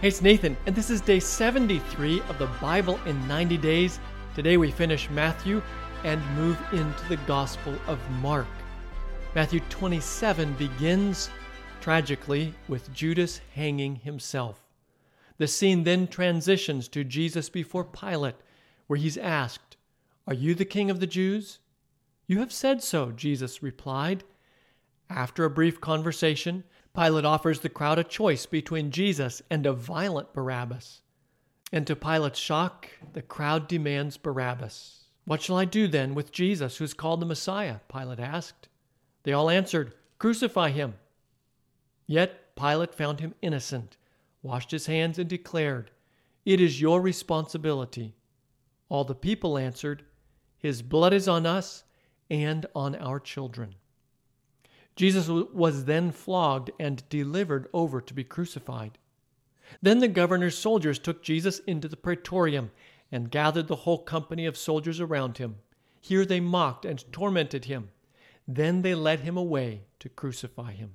Hey, it's Nathan, and this is day 73 of the Bible in 90 days. Today we finish Matthew and move into the Gospel of Mark. Matthew 27 begins, tragically, with Judas hanging himself. The scene then transitions to Jesus before Pilate, where he's asked, Are you the king of the Jews? You have said so, Jesus replied. After a brief conversation, Pilate offers the crowd a choice between Jesus and a violent Barabbas. And to Pilate's shock, the crowd demands Barabbas. What shall I do then with Jesus, who is called the Messiah? Pilate asked. They all answered, Crucify him. Yet Pilate found him innocent, washed his hands, and declared, It is your responsibility. All the people answered, His blood is on us and on our children. Jesus was then flogged and delivered over to be crucified. Then the governor's soldiers took Jesus into the praetorium and gathered the whole company of soldiers around him. Here they mocked and tormented him. Then they led him away to crucify him.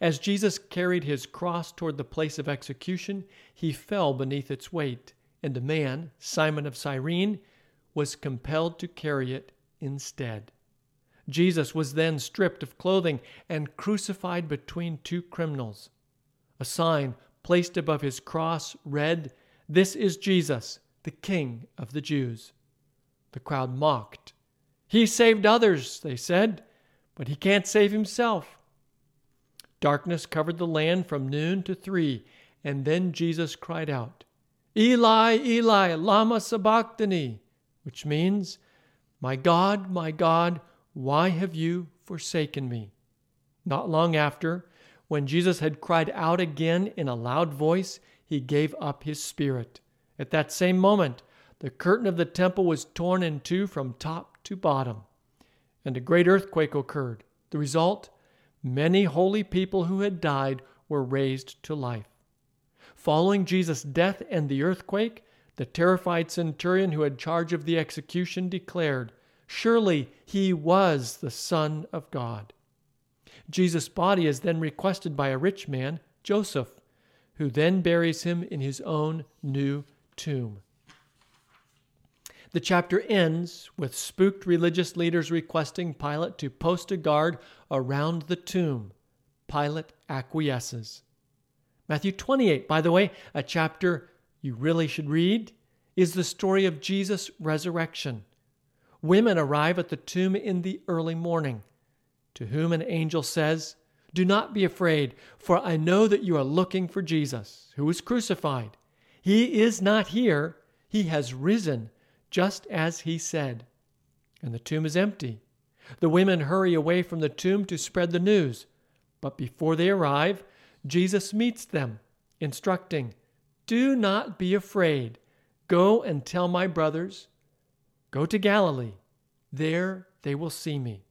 As Jesus carried his cross toward the place of execution, he fell beneath its weight, and a man, Simon of Cyrene, was compelled to carry it instead. Jesus was then stripped of clothing and crucified between two criminals. A sign placed above his cross read, This is Jesus, the King of the Jews. The crowd mocked. He saved others, they said, but he can't save himself. Darkness covered the land from noon to three, and then Jesus cried out, Eli, Eli, Lama Sabachthani, which means, My God, my God, why have you forsaken me? Not long after, when Jesus had cried out again in a loud voice, he gave up his spirit. At that same moment, the curtain of the temple was torn in two from top to bottom, and a great earthquake occurred. The result? Many holy people who had died were raised to life. Following Jesus' death and the earthquake, the terrified centurion who had charge of the execution declared, Surely he was the Son of God. Jesus' body is then requested by a rich man, Joseph, who then buries him in his own new tomb. The chapter ends with spooked religious leaders requesting Pilate to post a guard around the tomb. Pilate acquiesces. Matthew 28, by the way, a chapter you really should read, is the story of Jesus' resurrection. Women arrive at the tomb in the early morning, to whom an angel says, Do not be afraid, for I know that you are looking for Jesus, who was crucified. He is not here, he has risen, just as he said. And the tomb is empty. The women hurry away from the tomb to spread the news. But before they arrive, Jesus meets them, instructing, Do not be afraid. Go and tell my brothers Go to Galilee. There they will see me.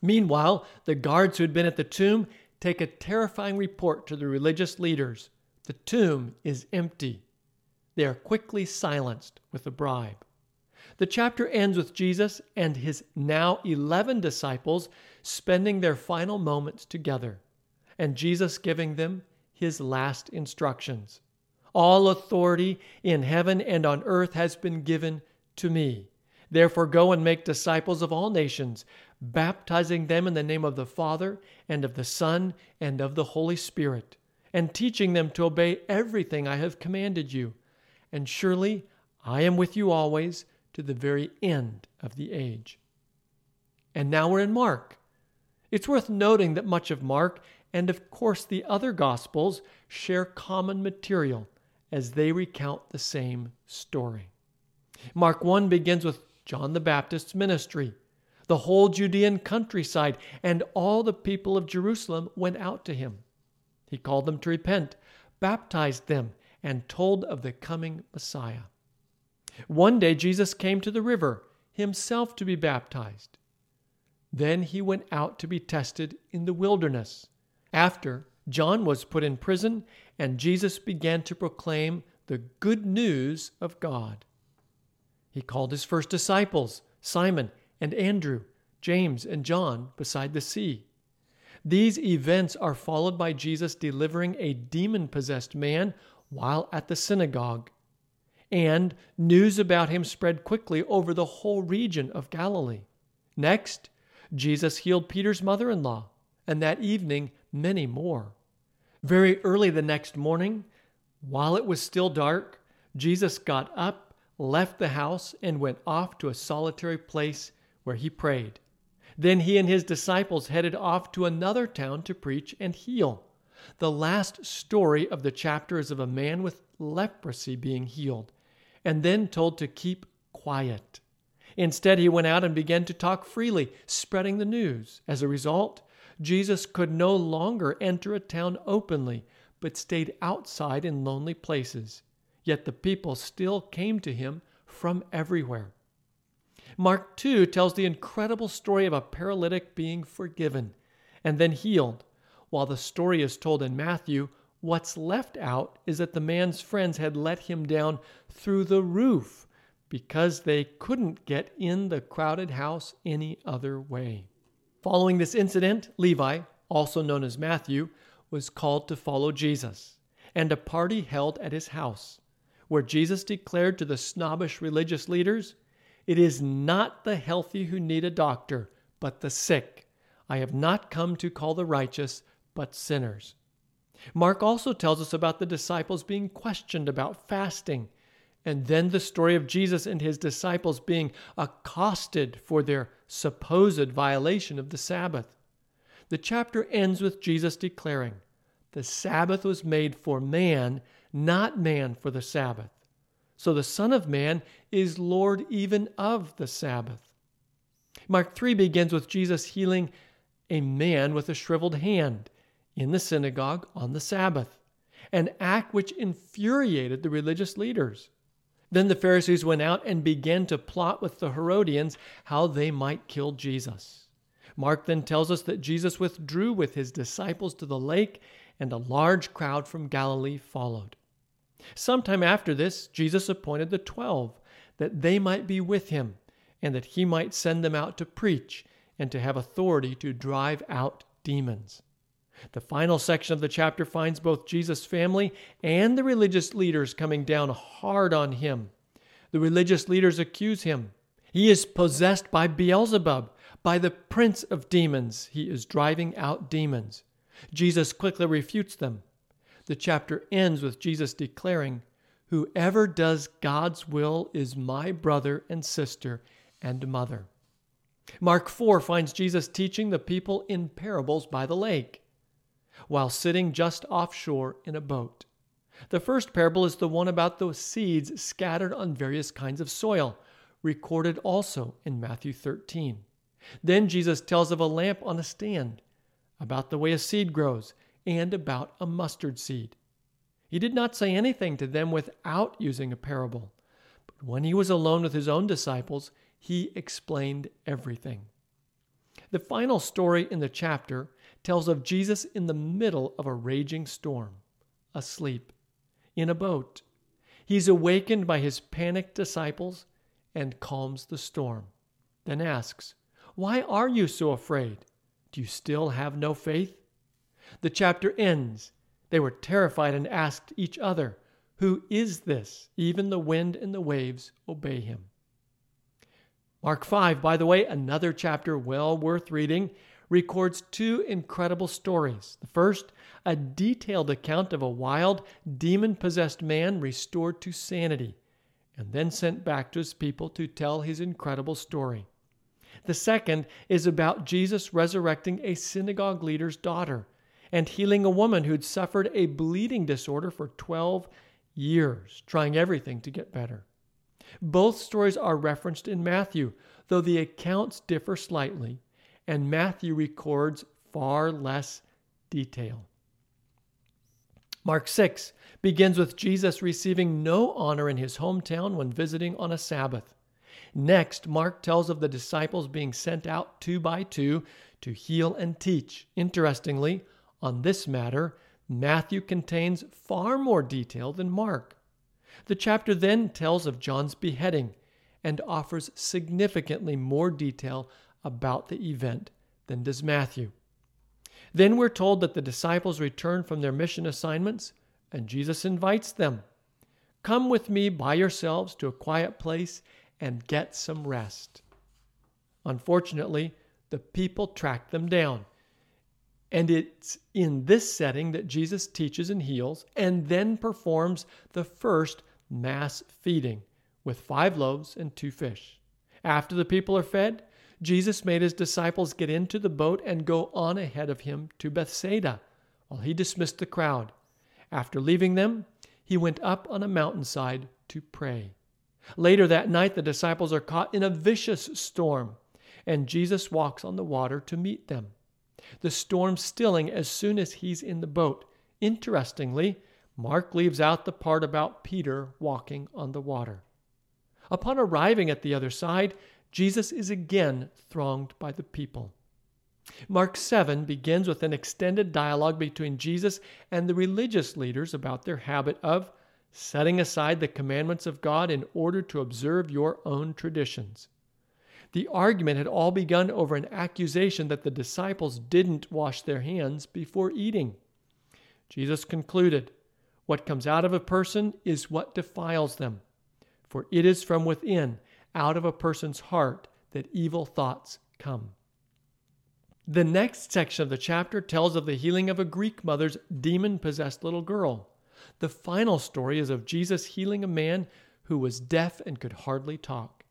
Meanwhile, the guards who had been at the tomb take a terrifying report to the religious leaders. The tomb is empty. They are quickly silenced with a bribe. The chapter ends with Jesus and his now 11 disciples spending their final moments together, and Jesus giving them his last instructions. All authority in heaven and on earth has been given to me. Therefore, go and make disciples of all nations, baptizing them in the name of the Father, and of the Son, and of the Holy Spirit, and teaching them to obey everything I have commanded you. And surely I am with you always to the very end of the age. And now we're in Mark. It's worth noting that much of Mark, and of course the other Gospels, share common material as they recount the same story. Mark 1 begins with John the Baptist's ministry. The whole Judean countryside and all the people of Jerusalem went out to him. He called them to repent, baptized them, and told of the coming Messiah. One day Jesus came to the river, himself to be baptized. Then he went out to be tested in the wilderness. After, John was put in prison, and Jesus began to proclaim the good news of God. He called his first disciples, Simon and Andrew, James and John, beside the sea. These events are followed by Jesus delivering a demon possessed man, while at the synagogue. And news about him spread quickly over the whole region of Galilee. Next, Jesus healed Peter's mother in law, and that evening many more. Very early the next morning, while it was still dark, Jesus got up, left the house, and went off to a solitary place where he prayed. Then he and his disciples headed off to another town to preach and heal. The last story of the chapter is of a man with leprosy being healed, and then told to keep quiet. Instead, he went out and began to talk freely, spreading the news. As a result, Jesus could no longer enter a town openly, but stayed outside in lonely places. Yet the people still came to him from everywhere. Mark 2 tells the incredible story of a paralytic being forgiven and then healed, while the story is told in Matthew. What's left out is that the man's friends had let him down through the roof because they couldn't get in the crowded house any other way. Following this incident, Levi, also known as Matthew, was called to follow Jesus, and a party held at his house, where Jesus declared to the snobbish religious leaders, It is not the healthy who need a doctor, but the sick. I have not come to call the righteous, but sinners. Mark also tells us about the disciples being questioned about fasting, and then the story of Jesus and his disciples being accosted for their supposed violation of the Sabbath. The chapter ends with Jesus declaring, The Sabbath was made for man, not man for the Sabbath. So the Son of Man is Lord even of the Sabbath. Mark 3 begins with Jesus healing a man with a shriveled hand in the synagogue on the Sabbath, an act which infuriated the religious leaders. Then the Pharisees went out and began to plot with the Herodians how they might kill Jesus. Mark then tells us that Jesus withdrew with his disciples to the lake, and a large crowd from Galilee followed. Sometime after this, Jesus appointed the twelve, that they might be with him, and that he might send them out to preach and to have authority to drive out demons. The final section of the chapter finds both Jesus' family and the religious leaders coming down hard on him. The religious leaders accuse him. He is possessed by Beelzebub, by the prince of demons. He is driving out demons. Jesus quickly refutes them. The chapter ends with Jesus declaring, Whoever does God's will is my brother and sister and mother. Mark 4 finds Jesus teaching the people in parables by the lake while sitting just offshore in a boat. The first parable is the one about the seeds scattered on various kinds of soil, recorded also in Matthew 13. Then Jesus tells of a lamp on a stand, about the way a seed grows, and about a mustard seed. He did not say anything to them without using a parable, but when he was alone with his own disciples, he explained everything. The final story in the chapter tells of Jesus in the middle of a raging storm, asleep, in a boat. He's awakened by his panicked disciples and calms the storm, then asks, Why are you so afraid? Do you still have no faith? The chapter ends. They were terrified and asked each other, Who is this? Even the wind and the waves obey him. Mark 5, by the way, another chapter well worth reading records two incredible stories. The first, a detailed account of a wild, demon possessed man restored to sanity and then sent back to his people to tell his incredible story. The second is about Jesus resurrecting a synagogue leader's daughter and healing a woman who'd suffered a bleeding disorder for 12 years, trying everything to get better. Both stories are referenced in Matthew, though the accounts differ slightly and Matthew records far less detail. Mark 6 begins with Jesus receiving no honor in his hometown when visiting on a Sabbath. Next, Mark tells of the disciples being sent out two by two to heal and teach. Interestingly, on this matter, Matthew contains far more detail than Mark. The chapter then tells of John's beheading and offers significantly more detail about the event than does Matthew. Then we're told that the disciples return from their mission assignments and Jesus invites them Come with me by yourselves to a quiet place and get some rest. Unfortunately, the people track them down. And it's in this setting that Jesus teaches and heals and then performs the first mass feeding with five loaves and two fish. After the people are fed, Jesus made his disciples get into the boat and go on ahead of him to Bethsaida while he dismissed the crowd. After leaving them, he went up on a mountainside to pray. Later that night, the disciples are caught in a vicious storm, and Jesus walks on the water to meet them. The storm stilling as soon as he's in the boat. Interestingly, Mark leaves out the part about Peter walking on the water. Upon arriving at the other side, Jesus is again thronged by the people. Mark 7 begins with an extended dialogue between Jesus and the religious leaders about their habit of setting aside the commandments of God in order to observe your own traditions. The argument had all begun over an accusation that the disciples didn't wash their hands before eating. Jesus concluded, What comes out of a person is what defiles them. For it is from within, out of a person's heart, that evil thoughts come. The next section of the chapter tells of the healing of a Greek mother's demon possessed little girl. The final story is of Jesus healing a man who was deaf and could hardly talk.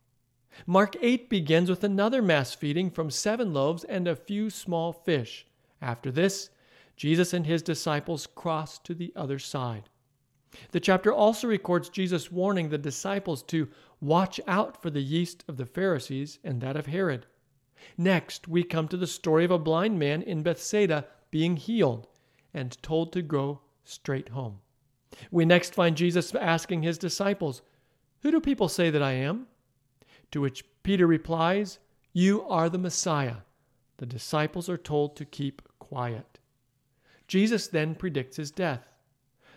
Mark 8 begins with another mass feeding from seven loaves and a few small fish. After this, Jesus and his disciples cross to the other side. The chapter also records Jesus warning the disciples to watch out for the yeast of the Pharisees and that of Herod. Next, we come to the story of a blind man in Bethsaida being healed and told to go straight home. We next find Jesus asking his disciples, Who do people say that I am? To which Peter replies, You are the Messiah. The disciples are told to keep quiet. Jesus then predicts his death.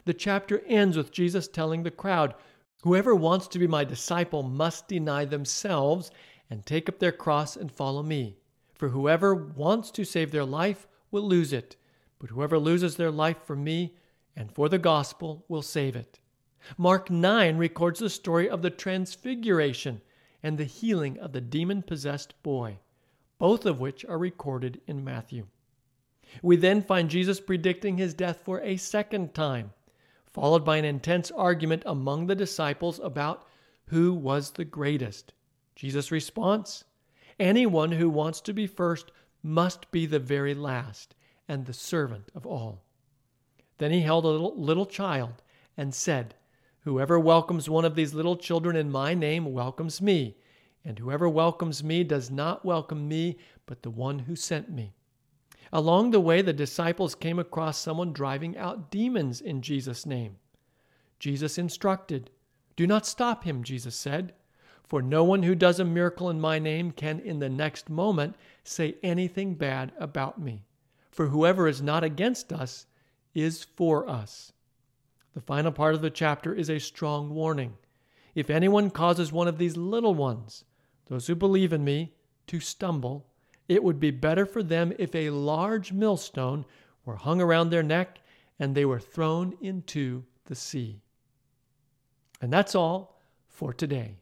The chapter ends with Jesus telling the crowd, Whoever wants to be my disciple must deny themselves and take up their cross and follow me. For whoever wants to save their life will lose it, but whoever loses their life for me and for the gospel will save it. Mark 9 records the story of the transfiguration and the healing of the demon possessed boy, both of which are recorded in Matthew. We then find Jesus predicting his death for a second time followed by an intense argument among the disciples about who was the greatest. Jesus' response Anyone who wants to be first must be the very last and the servant of all. Then he held a little, little child and said, Whoever welcomes one of these little children in my name welcomes me, and whoever welcomes me does not welcome me, but the one who sent me. Along the way, the disciples came across someone driving out demons in Jesus' name. Jesus instructed, Do not stop him, Jesus said, for no one who does a miracle in my name can in the next moment say anything bad about me. For whoever is not against us is for us. The final part of the chapter is a strong warning. If anyone causes one of these little ones, those who believe in me, to stumble, it would be better for them if a large millstone were hung around their neck and they were thrown into the sea. And that's all for today.